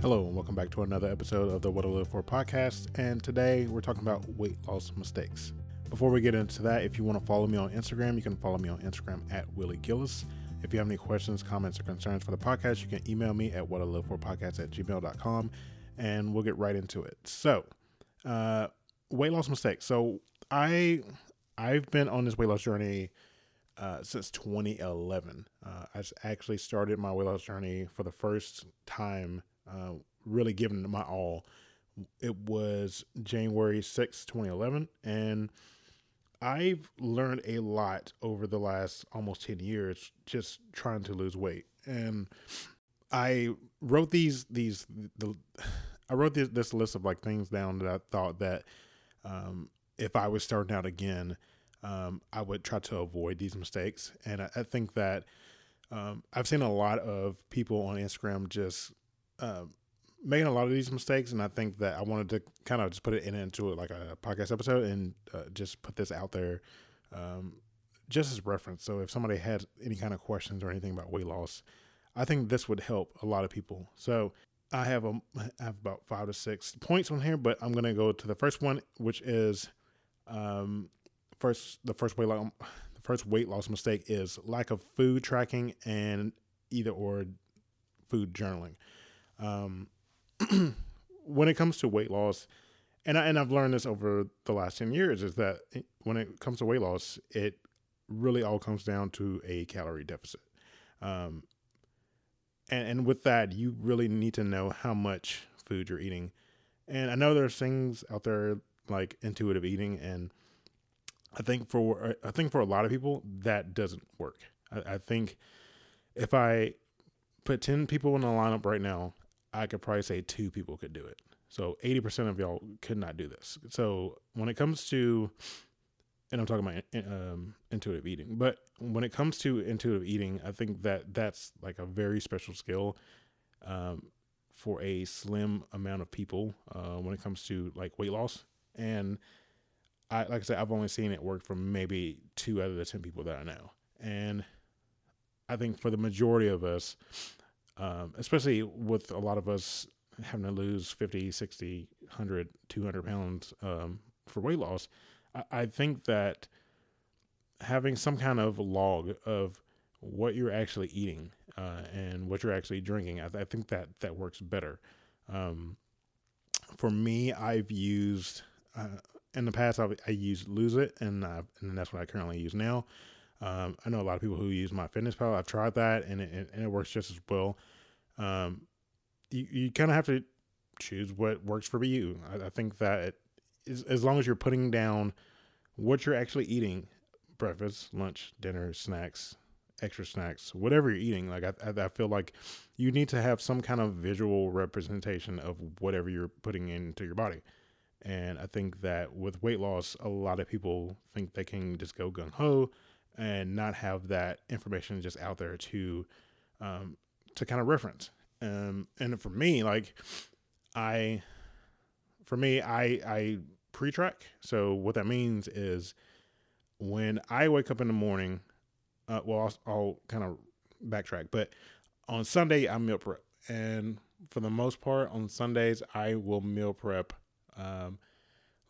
Hello, and welcome back to another episode of the What I Live For podcast. And today we're talking about weight loss mistakes. Before we get into that, if you want to follow me on Instagram, you can follow me on Instagram at Willie Gillis. If you have any questions, comments, or concerns for the podcast, you can email me at what I live for podcast at gmail.com and we'll get right into it. So, uh, weight loss mistakes. So I I've been on this weight loss journey uh, since 2011. Uh, I actually started my weight loss journey for the first time uh, really giving my all. It was January 6, 2011, and I've learned a lot over the last almost 10 years just trying to lose weight. And I wrote these, these, the, I wrote this, this list of like things down that I thought that um, if I was starting out again, um, I would try to avoid these mistakes. And I, I think that um, I've seen a lot of people on Instagram just uh, making a lot of these mistakes, and I think that I wanted to kind of just put it in into it like a podcast episode and uh, just put this out there, um, just as reference. So if somebody had any kind of questions or anything about weight loss, I think this would help a lot of people. So I have a I have about five to six points on here, but I'm gonna go to the first one, which is um, first the first weight loss the first weight loss mistake is lack of food tracking and either or food journaling. Um, when it comes to weight loss, and I, and I've learned this over the last ten years, is that when it comes to weight loss, it really all comes down to a calorie deficit. Um, and, and with that, you really need to know how much food you're eating. And I know there's things out there like intuitive eating, and I think for I think for a lot of people that doesn't work. I, I think if I put ten people in a lineup right now I could probably say two people could do it. So 80% of y'all could not do this. So when it comes to, and I'm talking about um, intuitive eating, but when it comes to intuitive eating, I think that that's like a very special skill um, for a slim amount of people uh, when it comes to like weight loss. And I, like I said, I've only seen it work for maybe two out of the 10 people that I know. And I think for the majority of us, um, especially with a lot of us having to lose 50, 60, 100, 200 pounds um, for weight loss, I, I think that having some kind of log of what you're actually eating uh, and what you're actually drinking, I, I, think that that works better. Um, for me, I've used uh, in the past I've I used Lose It, and uh, and that's what I currently use now. Um, I know a lot of people who use MyFitnessPal. I've tried that, and it, and it works just as well. Um, you you kind of have to choose what works for you. I, I think that is, as long as you're putting down what you're actually eating, breakfast, lunch, dinner, snacks, extra snacks, whatever you're eating. Like I, I feel like you need to have some kind of visual representation of whatever you're putting into your body. And I think that with weight loss, a lot of people think they can just go gung ho and not have that information just out there to um, to kind of reference. Um, and for me, like I, for me, I I pre-track. So what that means is when I wake up in the morning, uh, well, I'll, I'll kind of backtrack, but on Sunday I meal prep, and for the most part on Sundays I will meal prep, um,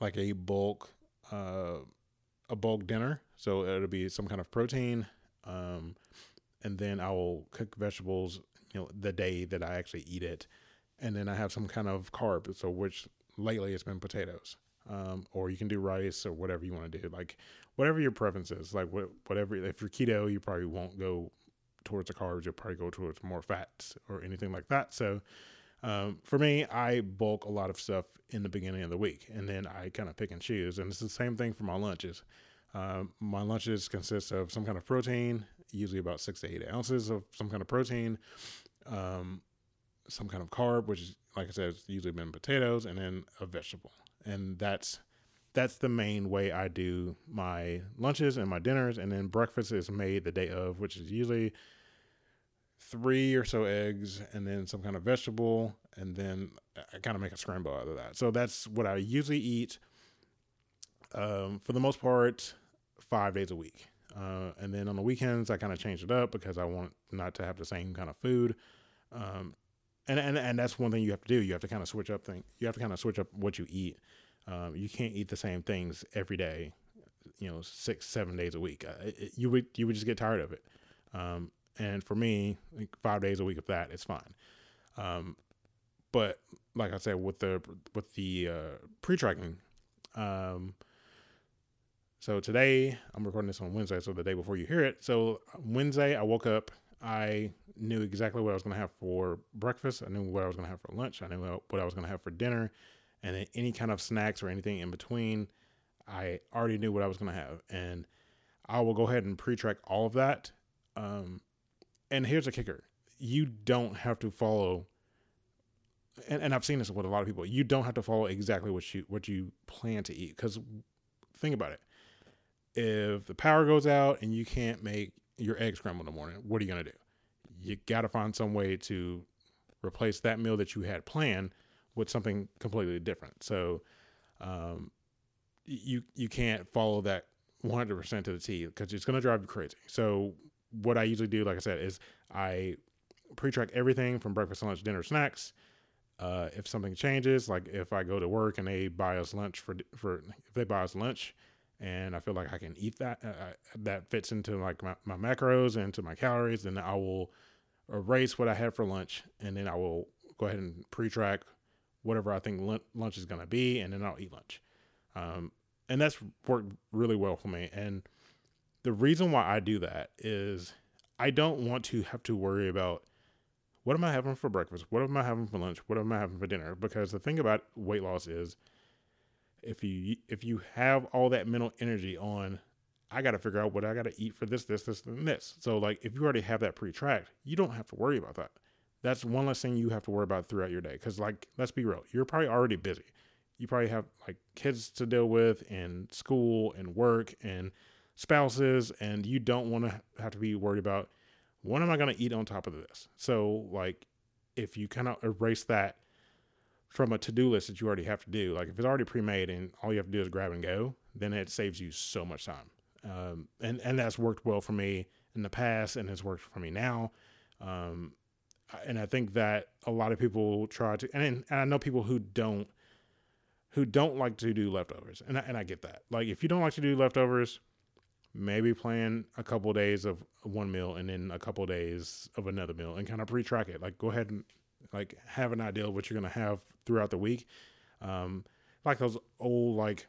like a bulk, uh, a bulk dinner. So it'll be some kind of protein, um, and then I will cook vegetables, you know, the day that I actually eat it, and then I have some kind of carb. So which lately it's been potatoes, um, or you can do rice or whatever you want to do, like whatever your preference is. Like whatever, if you're keto, you probably won't go towards the carbs. You'll probably go towards more fats or anything like that. So. Um, for me, I bulk a lot of stuff in the beginning of the week, and then I kind of pick and choose. And it's the same thing for my lunches. Uh, my lunches consist of some kind of protein, usually about six to eight ounces of some kind of protein, um, some kind of carb, which is like I said, it's usually been potatoes, and then a vegetable. And that's that's the main way I do my lunches and my dinners, and then breakfast is made the day of, which is usually three or so eggs and then some kind of vegetable and then I kind of make a scramble out of that. So that's what I usually eat. Um, for the most part, five days a week. Uh, and then on the weekends, I kind of change it up because I want not to have the same kind of food. Um, and, and and that's one thing you have to do. You have to kind of switch up thing. You have to kind of switch up what you eat. Um, you can't eat the same things every day. You know, six seven days a week. Uh, it, you would you would just get tired of it. Um, and for me, like five days a week of that is fine. Um, but like I said, with the with the uh, pre-tracking, um, so today I'm recording this on Wednesday, so the day before you hear it. So Wednesday, I woke up. I knew exactly what I was going to have for breakfast. I knew what I was going to have for lunch. I knew what I was going to have for dinner, and any kind of snacks or anything in between. I already knew what I was going to have, and I will go ahead and pre-track all of that. Um, and here's a kicker: you don't have to follow. And, and I've seen this with a lot of people. You don't have to follow exactly what you what you plan to eat because think about it if the power goes out and you can't make your egg scramble in the morning, what are you going to do? You got to find some way to replace that meal that you had planned with something completely different. So, um, you you can't follow that 100% to the T because it's going to drive you crazy. So, what I usually do, like I said, is I pre-track everything from breakfast, lunch, dinner, snacks. Uh, if something changes, like if I go to work and they buy us lunch for for if they buy us lunch and I feel like I can eat that. Uh, uh, that fits into like my, my macros and into my calories. Then I will erase what I had for lunch, and then I will go ahead and pre-track whatever I think lunch is going to be, and then I'll eat lunch. Um, and that's worked really well for me. And the reason why I do that is I don't want to have to worry about what am I having for breakfast, what am I having for lunch, what am I having for dinner. Because the thing about weight loss is if you if you have all that mental energy on I got to figure out what I got to eat for this, this, this, and this. So, like, if you already have that pre-tracked, you don't have to worry about that. That's one less thing you have to worry about throughout your day. Because, like, let's be real, you're probably already busy. You probably have like kids to deal with, and school, and work, and spouses, and you don't want to have to be worried about what am I going to eat on top of this. So, like, if you kind of erase that from a to-do list that you already have to do. Like if it's already pre-made and all you have to do is grab and go, then it saves you so much time. Um, and and that's worked well for me in the past, and has worked for me now. Um, and I think that a lot of people try to, and, and I know people who don't who don't like to do leftovers, and I, and I get that. Like if you don't like to do leftovers, maybe plan a couple days of one meal and then a couple days of another meal, and kind of pre-track it. Like go ahead and like have an idea of what you're gonna have throughout the week. Um, like those old like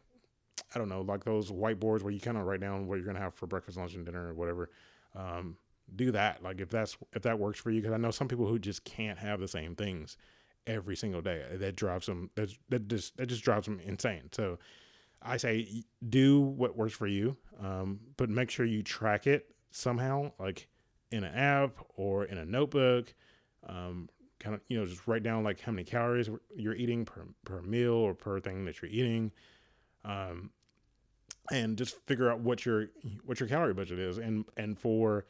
I don't know, like those whiteboards where you kind of write down what you're gonna have for breakfast, lunch, and dinner or whatever. Um, do that. Like if that's if that works for you, because I know some people who just can't have the same things every single day. That drives them. That that just that just drives them insane. So I say do what works for you, um, but make sure you track it somehow, like in an app or in a notebook. Um, kind of you know just write down like how many calories you're eating per per meal or per thing that you're eating um and just figure out what your what your calorie budget is. And and for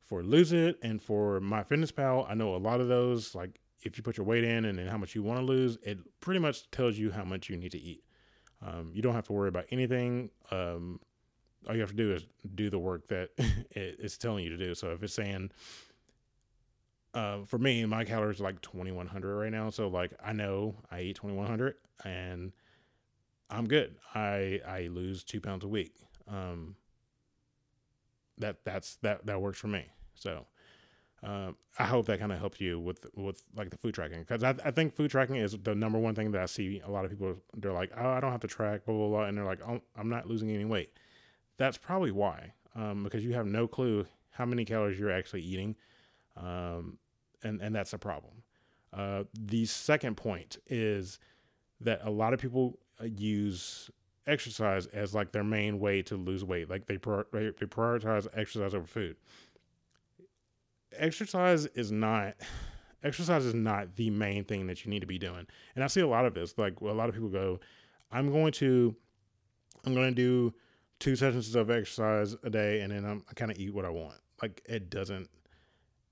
for lose it and for MyFitnessPal i know a lot of those like if you put your weight in and then how much you want to lose it pretty much tells you how much you need to eat. Um, you don't have to worry about anything. Um, all you have to do is do the work that it's telling you to do. So if it's saying uh, for me, my calories are like 2100 right now. So like I know I eat 2100 and I'm good. I I lose two pounds a week. Um, that that's that that works for me. So uh, I hope that kind of helps you with with like the food tracking because I, I think food tracking is the number one thing that I see a lot of people they're like oh I don't have to track blah blah blah and they're like oh, I'm not losing any weight. That's probably why um, because you have no clue how many calories you're actually eating. Um, and and that's a problem. Uh, the second point is that a lot of people uh, use exercise as like their main way to lose weight. Like they they prioritize exercise over food. Exercise is not exercise is not the main thing that you need to be doing. And I see a lot of this. Like a lot of people go, I'm going to I'm going to do two sessions of exercise a day, and then I'm, I kind of eat what I want. Like it doesn't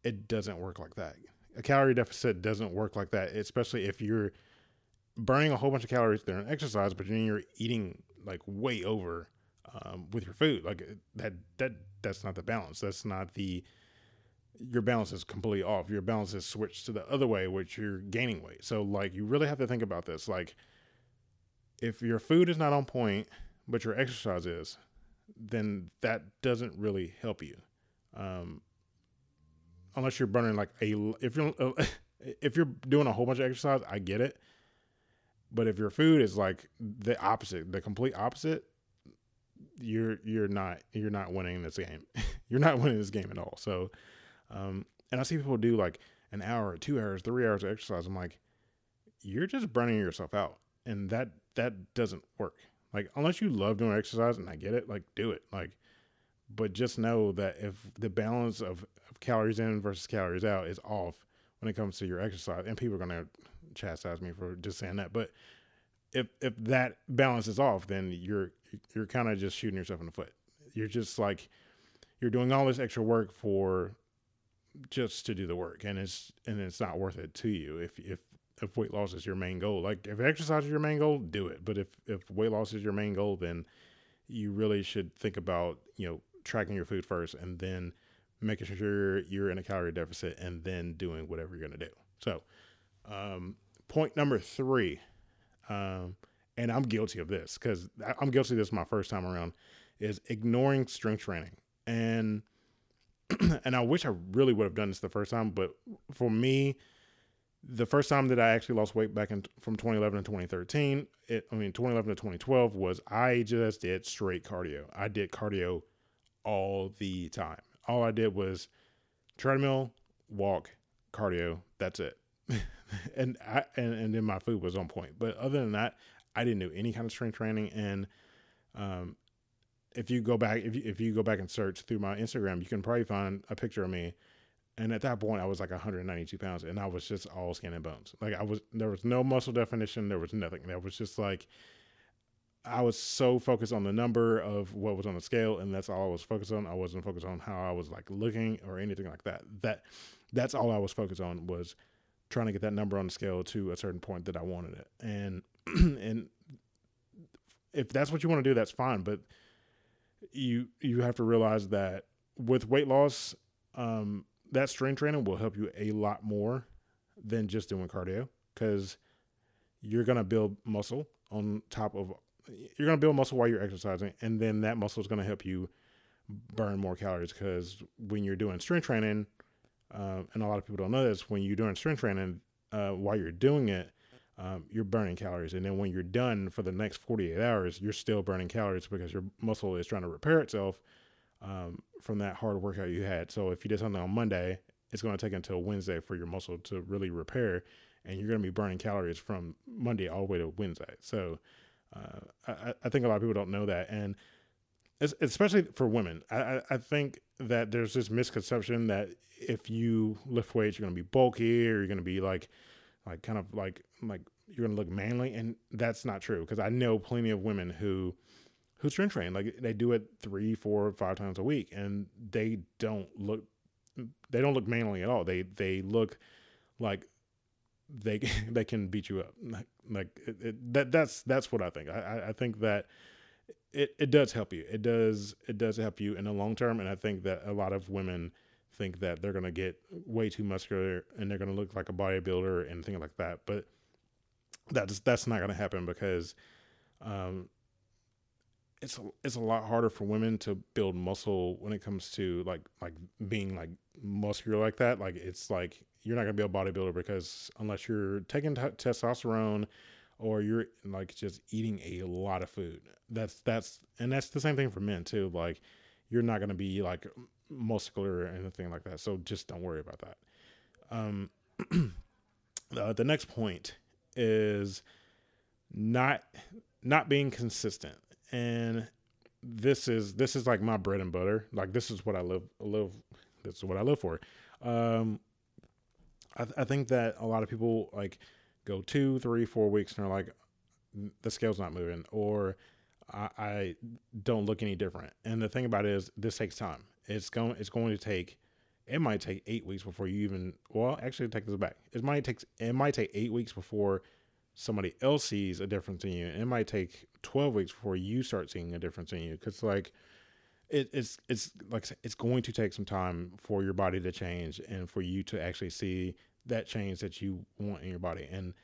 it doesn't work like that. A calorie deficit doesn't work like that, especially if you're burning a whole bunch of calories during exercise, but then you're eating like way over um, with your food. Like that, that that's not the balance. That's not the your balance is completely off. Your balance is switched to the other way, which you're gaining weight. So like you really have to think about this. Like if your food is not on point, but your exercise is, then that doesn't really help you. Um, unless you're burning like a if you're uh, if you're doing a whole bunch of exercise, I get it. But if your food is like the opposite, the complete opposite, you're you're not you're not winning this game. you're not winning this game at all. So, um, and I see people do like an hour, two hours, three hours of exercise. I'm like, you're just burning yourself out, and that that doesn't work. Like unless you love doing exercise, and I get it, like do it. Like, but just know that if the balance of, of calories in versus calories out is off when it comes to your exercise, and people are gonna chastise me for just saying that, but if if that balance is off, then you're you're kind of just shooting yourself in the foot. You're just like you're doing all this extra work for just to do the work, and it's and it's not worth it to you if if if weight loss is your main goal. Like if exercise is your main goal, do it. But if if weight loss is your main goal, then you really should think about you know tracking your food first, and then making sure you're in a calorie deficit, and then doing whatever you're gonna do. So, um, point number three, um, and I'm guilty of this because I'm guilty of this my first time around, is ignoring strength training. And and I wish I really would have done this the first time, but for me, the first time that I actually lost weight back in from 2011 to 2013, it, I mean 2011 to 2012 was I just did straight cardio. I did cardio all the time. All I did was treadmill, walk, cardio. That's it. and I and, and then my food was on point. But other than that, I didn't do any kind of strength training. And um, if you go back, if you, if you go back and search through my Instagram, you can probably find a picture of me and at that point, I was like 192 pounds, and I was just all skin and bones. Like I was, there was no muscle definition. There was nothing. There was just like I was so focused on the number of what was on the scale, and that's all I was focused on. I wasn't focused on how I was like looking or anything like that. That that's all I was focused on was trying to get that number on the scale to a certain point that I wanted it. And and if that's what you want to do, that's fine. But you you have to realize that with weight loss, um, that strength training will help you a lot more than just doing cardio because you're to build muscle on top of you're going to build muscle while you're exercising and then that muscle is going to help you burn more calories because when you're doing strength training uh, and a lot of people don't know this when you're doing strength training uh, while you're doing it um, you're burning calories and then when you're done for the next 48 hours you're still burning calories because your muscle is trying to repair itself um, from that hard workout you had. So if you did something on Monday, it's going to take until Wednesday for your muscle to really repair, and you're going to be burning calories from Monday all the way to Wednesday. So Uh, I, I, think a lot of people don't know that, and especially for women, I, I think that there's this misconception that if you lift weights, you're going to be bulky or you're going to be like, like kind of like like you're going to look manly, and that's not true because I know plenty of women who who strength train. Like they do it three, four, five times a week, and they don't look they don't look manly at all. They they look like they they can beat you up. Like, it, it, that that's that's what I think. I I think that it it does help you. It does it does help you in the long term, and I think that a lot of women think that they're gonna get way too muscular and they're gonna look like a bodybuilder and things like that. But that's that's not gonna happen because um, it's a, it's a lot harder for women to build muscle when it comes to like like being like muscular like that. Like it's like you're not gonna be a bodybuilder because unless you're taking t- testosterone or you're like just eating a lot of food. That's that's and that's the same thing for men too. Like you're not gonna be like muscular or anything like that. So just don't worry about that. Um, uh, the next point is not not being consistent and this is this is like my bread and butter. Like this is what I live live. This is what I live for. Um, I, I think that a lot of people like go two, three, four weeks and they're like, the scale's not moving, or I, I don't look any different. And the thing about it is, this takes time. It's going it's going to take it might take eight weeks before you even well actually take this back it might take it might take eight weeks before somebody else sees a difference in you it might take 12 weeks before you start seeing a difference in you because like it, it's it's like it's going to take some time for your body to change and for you to actually see that change that you want in your body. And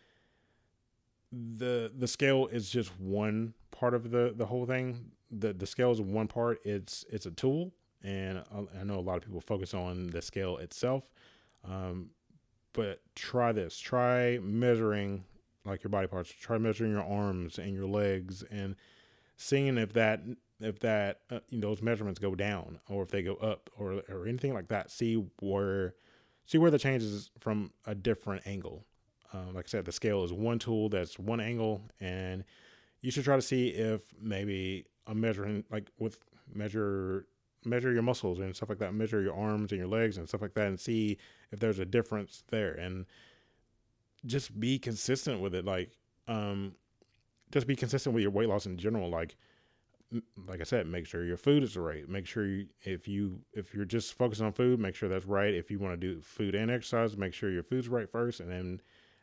the the scale is just one part of the the whole thing. The the scale is one part. It's it's a tool. And I, I know a lot of people focus on the scale itself. Um, but try this. Try measuring like your body parts. Try measuring your arms and your legs and seeing if that if that uh, those measurements go down or if they go up or or anything like that see where see where the changes from a different angle um, like I said, the scale is one tool that's one angle, and you should try to see if maybe a measuring like with measure measure your muscles and stuff like that, measure your arms and your legs and stuff like that, and see if there's a difference there, and just be consistent with it. Like, um, just be consistent with your weight loss in general. Like, like I said, make sure your food is right. Make sure you, if you if you're just focusing on food, make sure that's right. If you want to do food and exercise, make sure your food's right first, and then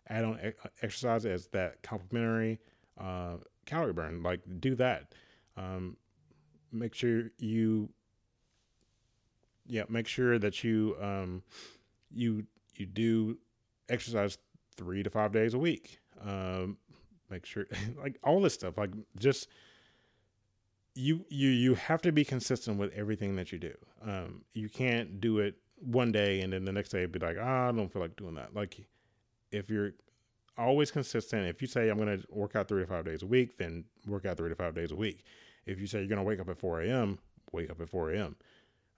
add on exercise as that complementary uh, calorie burn. Like do that. Um, make sure you, yeah, make sure that you um, you you do exercise three to five days a week. Um, make sure like all this stuff, like just you you you have to be consistent with everything that you do. Um, you can't do it one day and then the next day be like, ah, I don't feel like doing that. Like if you're always consistent, if you say I'm going to work out three to five days a week, then work out three to five days a week. If you say you're going to wake up at 4 a.m., wake up at 4 a.m.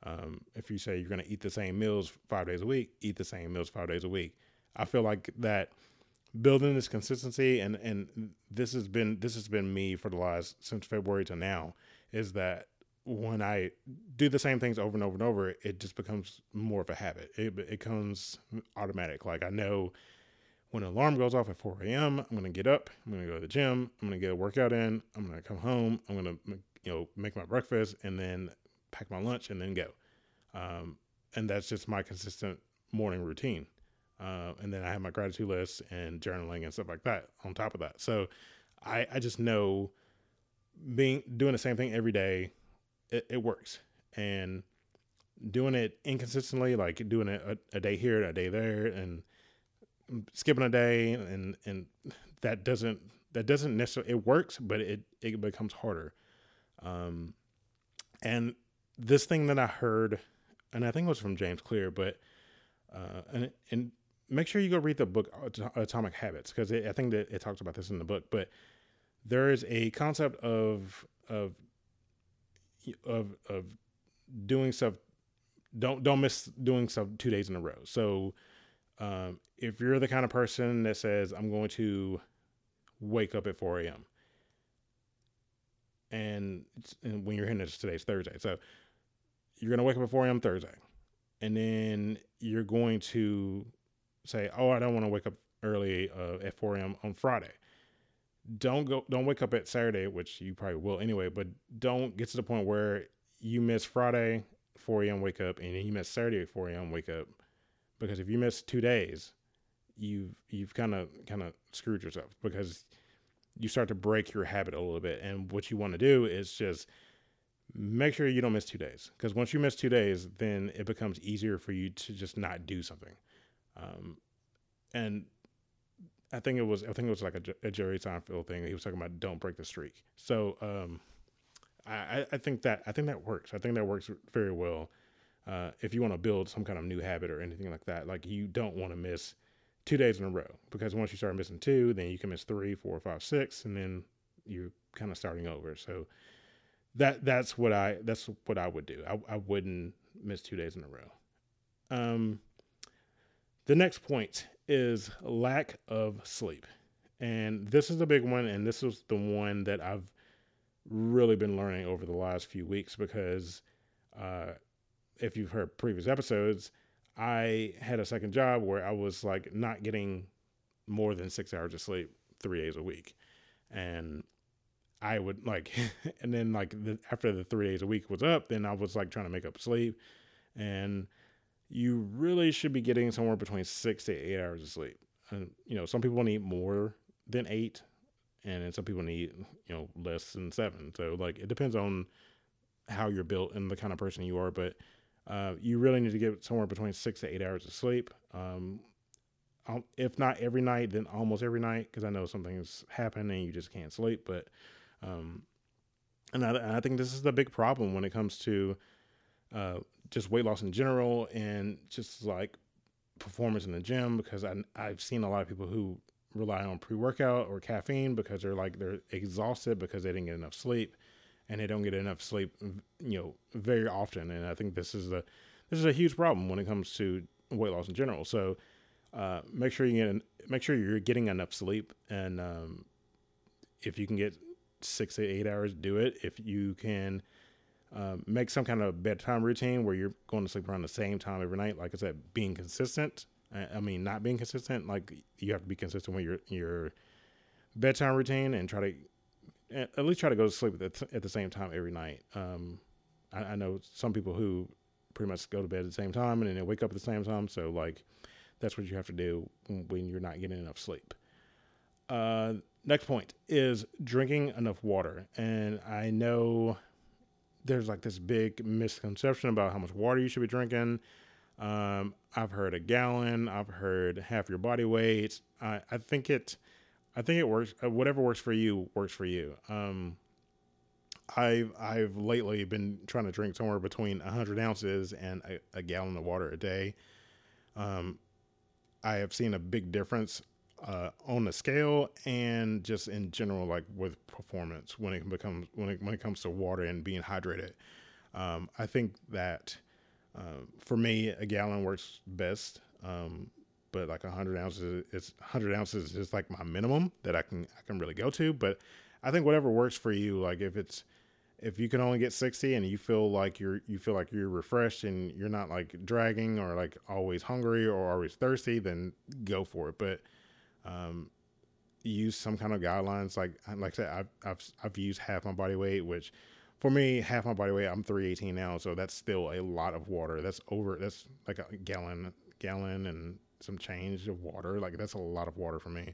Um, if you say you're going to eat the same meals five days a week, eat the same meals five days a week. I feel like that building this consistency and and this has been this has been me for the last since February to now is that when I do the same things over and over and over, it just becomes more of a habit. It it becomes automatic. Like I know when an alarm goes off at 4 a.m., I'm gonna get up. I'm gonna go to the gym. I'm gonna get a workout in. I'm gonna come home. I'm gonna you know make my breakfast and then pack my lunch and then go. Um, and that's just my consistent morning routine. Uh, and then I have my gratitude list and journaling and stuff like that on top of that. So I, I just know being doing the same thing every day, it, it works. And doing it inconsistently, like doing it a, a day here, a day there, and skipping a day and and that doesn't that doesn't necessarily it works but it it becomes harder um and this thing that i heard and i think it was from james clear but uh and and make sure you go read the book atomic habits because i think that it talks about this in the book but there is a concept of of of of doing stuff don't don't miss doing stuff two days in a row so um, if you're the kind of person that says, I'm going to wake up at 4 a.m., and, and when you're hearing this, today's Thursday. So you're going to wake up at 4 a.m. Thursday. And then you're going to say, Oh, I don't want to wake up early uh, at 4 a.m. on Friday. Don't go, don't wake up at Saturday, which you probably will anyway, but don't get to the point where you miss Friday 4 a.m. wake up and you miss Saturday 4 a.m. wake up because if you miss two days, you've you've kind of kind of screwed yourself because you start to break your habit a little bit. And what you want to do is just make sure you don't miss two days because once you miss two days, then it becomes easier for you to just not do something. Um, and I think it was I think it was like a, a, Jerry Seinfeld thing. He was talking about don't break the streak. So um, I, I think that I think that works. I think that works very well uh, if you want to build some kind of new habit or anything like that. Like you don't want to miss two days in a row because once you start missing two, then you can miss three, four, five, six, and then you're kind of starting over. So that that's what I that's what I would do. I, I wouldn't miss two days in a row. Um, the next point is lack of sleep, and this is a big one, and this is the one that I've really been learning over the last few weeks because uh, if you've heard previous episodes, I had a second job where I was like not getting more than six hours of sleep three days a week. And I would like, and then like the, after the three days a week was up, then I was like trying to make up sleep. And, you really should be getting somewhere between six to eight hours of sleep. And you know, some people need more than eight, and then some people need you know less than seven. So like it depends on how you're built and the kind of person you are, but uh, you really need to get somewhere between six to eight hours of sleep. Um, if not every night, then almost every night, because I know something's happened and you just can't sleep. But, um, and I, I, think this is the big problem when it comes to uh, just weight loss in general and just like performance in the gym, because I, I've seen a lot of people who rely on pre workout or caffeine because they're like they're exhausted because they didn't get enough sleep and they don't get enough sleep, you know, very often. And I think this is a this is a huge problem when it comes to weight loss in general. So uh, make sure you get make sure you're getting enough sleep, and um, if you can get six to eight hours, do it. If you can. Uh, make some kind of bedtime routine where you're going to sleep around the same time every night. Like I said, being consistent. I, I mean, not being consistent. Like you have to be consistent with your your bedtime routine and try to at least try to go to sleep at the, at the same time every night. Um, I, I, know some people who pretty much go to bed at the same time and then they wake up at the same time. So like, that's what you have to do when you're not getting enough sleep. Uh, next point is drinking enough water. And I know there's like this big misconception about how much water you should be drinking. Um, I've heard a gallon. I've heard half your body weight. I, I think it I think it works. Uh, whatever works for you works for you. Um, I've I've lately been trying to drink somewhere between 100 ounces and a, a gallon of water a day. Um, I have seen a big difference uh, on the scale and just in general, like with performance when it becomes when it when it comes to water and being hydrated. Um, I think that uh, for me, a gallon works best. Um, but like 100 ounces it's 100 ounces is like my minimum that i can i can really go to but i think whatever works for you like if it's if you can only get 60 and you feel like you're you feel like you're refreshed and you're not like dragging or like always hungry or always thirsty then go for it but um use some kind of guidelines like like i said i've i've, I've used half my body weight which for me, half my body weight, I'm 318 now, so that's still a lot of water. That's over. That's like a gallon, gallon and some change of water. Like that's a lot of water for me.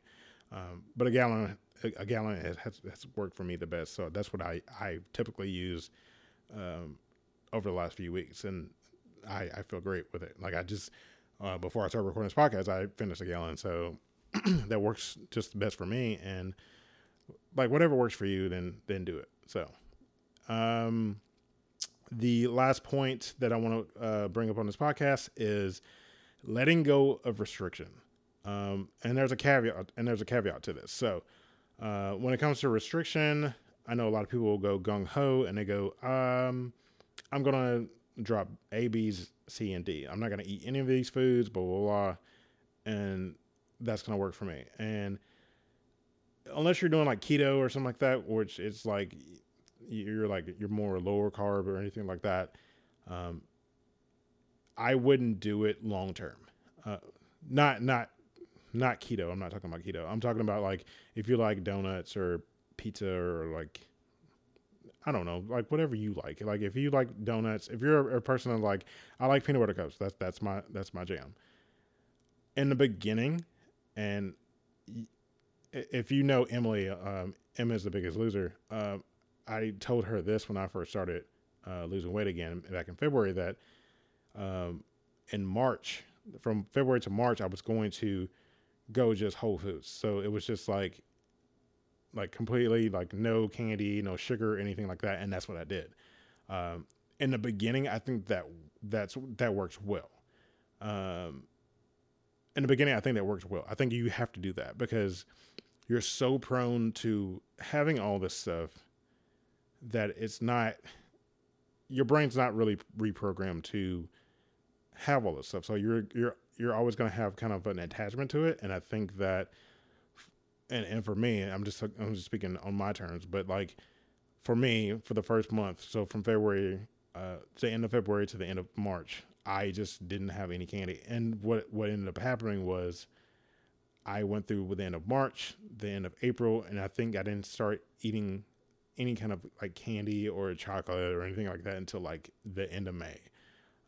Um, but a gallon, a, a gallon has, has, worked for me the best. So that's what I, I typically use um, over the last few weeks, and I, I feel great with it. Like I just uh, before I started recording this podcast, I finished a gallon, so that works just the best for me. And like whatever works for you, then then do it. So. Um, the last point that I want to uh, bring up on this podcast is letting go of restriction. Um, and there's a caveat, and there's a caveat to this. So, uh, when it comes to restriction, I know a lot of people will go gung ho and they go, um, "I'm gonna drop A, B's, C, and D. I'm not gonna eat any of these foods, blah blah blah," and that's gonna work for me. And unless you're doing like keto or something like that, which it's like you're like you're more lower carb or anything like that, um, I wouldn't do it long term. Uh, not not not keto. I'm not talking about keto. I'm talking about like if you like donuts or pizza or like I don't know, like whatever you like. Like if you like donuts, if you're a, person that like I like peanut butter cups, that's that's my that's my jam. In the beginning, and if you know Emily, um, Emma is the biggest loser. Uh, I told her this when I first started uh, losing weight again back in February that um, in March, from February to March, I was going to go just Whole Foods. So it was just like, like completely like no candy, no sugar, anything like that, and that's what I did. Um, in the beginning, I think that that's that works well. Um, in the beginning, I think that works well. I think you have to do that because you're so prone to having all this stuff that it's not your brain's not really reprogrammed to have all this stuff. So you're you're you're always going to have kind of an attachment to it, and I think that, and and for me, I'm just I'm just speaking on my terms, but like for me, for the first month, so from February uh, to the end of February to the end of March, I just didn't have any candy, and what what ended up happening was. I went through with the end of March, the end of April, and I think I didn't start eating any kind of like candy or chocolate or anything like that until like the end of May.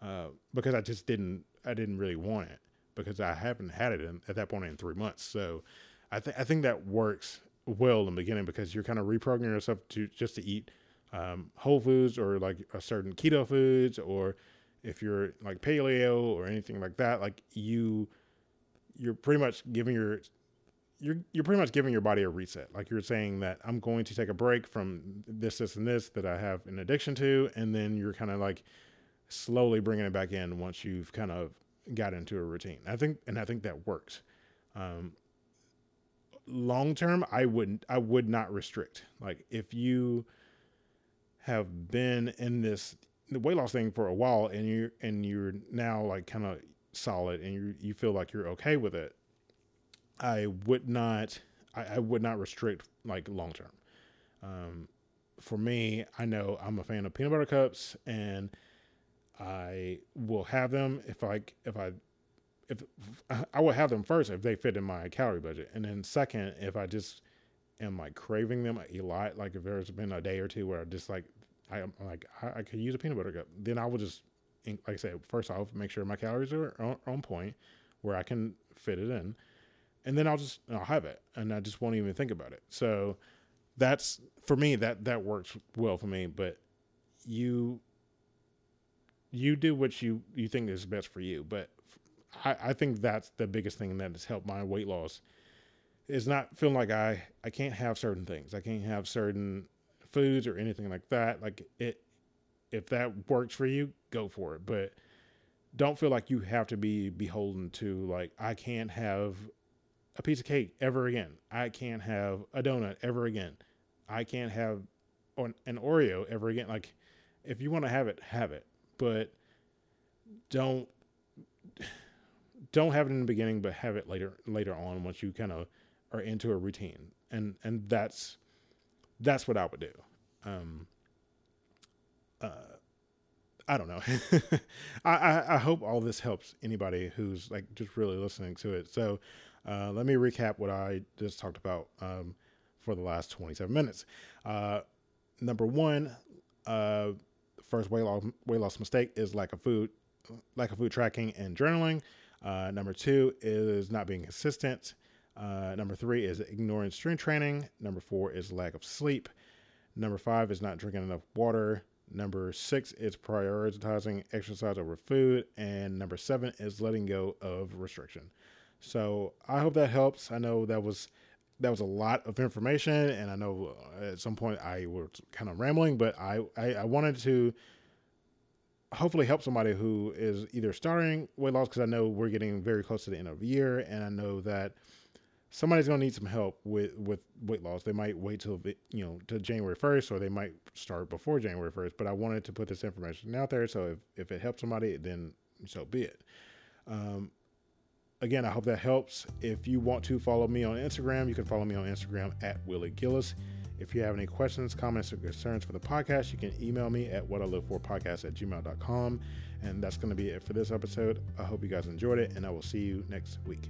uh, because I just didn't I didn't really want it because I haven't had it in, at that point in three months. So I think I think that works well in the beginning because you're kind of reprogramming yourself to just to eat um, whole foods or like a certain keto foods or if you're like paleo or anything like that, like you you're pretty much giving your you're you're pretty much giving your body a reset. Like you're saying that I'm going to take a break from this, this, and this that I have an addiction to, and then you're kind of like slowly bringing it back in once you've kind of got into a routine. I think, and I think that works. Um, long term, I wouldn't, I would not restrict. Like if you have been in this the weight loss thing for a while, and you're and you're now like kind of solid, and you you feel like you're okay with it, I would not, I, I would not restrict like long term. Um, for me, I know I'm a fan of peanut butter cups, and I will have them if I if I if I will have them first if they fit in my calorie budget, and then second if I just am like craving them a lot, like if there's been a day or two where I just like I am like I, I could use a peanut butter cup, then I will just like I said first off make sure my calories are on, on point where I can fit it in, and then I'll just I'll have it, and I just won't even think about it. So that's for me that that works well for me, but you you do what you you think is best for you. But I, I think that's the biggest thing that has helped my weight loss is not feeling like I I can't have certain things. I can't have certain foods or anything like that. Like it, if that works for you, go for it. But don't feel like you have to be beholden to like I can't have a piece of cake ever again. I can't have a donut ever again. I can't have an Oreo ever again. Like if you want to have it, have it but don't don't have it in the beginning, but have it later later on once you kind of are into a routine, and and that's that's what I would do. Um, uh, I don't know. I, I, I hope all this helps anybody who's like just really listening to it. So uh, let me recap what I just talked about um, for the last 27 minutes. Uh, number one, uh, first weight loss weight loss mistake is lack of food, lack of food tracking and journaling. Uh, number two is not being consistent. Uh, number three is ignoring strength training. Number four is lack of sleep. Number five is not drinking enough water. Number six is prioritizing exercise over food. And number seven is letting go of restriction. So I hope that helps. I know that was that was a lot of information, and I know uh, at some point I was kind of rambling, but I, I, I wanted to hopefully help somebody who is either starting weight loss because I know we're getting very close to the end of the year, and I know that somebody's going to need some help with with weight loss. They might wait till you know to January first, or they might start before January first. But I wanted to put this information out there, so if if it helps somebody, then so be it. Um, again, I hope that helps. If you want to follow me on Instagram, you can follow me on Instagram at Willie Gillis. If you have any questions, comments, or concerns for the podcast, you can email me at what I live for podcast at gmail.com. And that's going to be it for this episode. I hope you guys enjoyed it, and I will see you next week.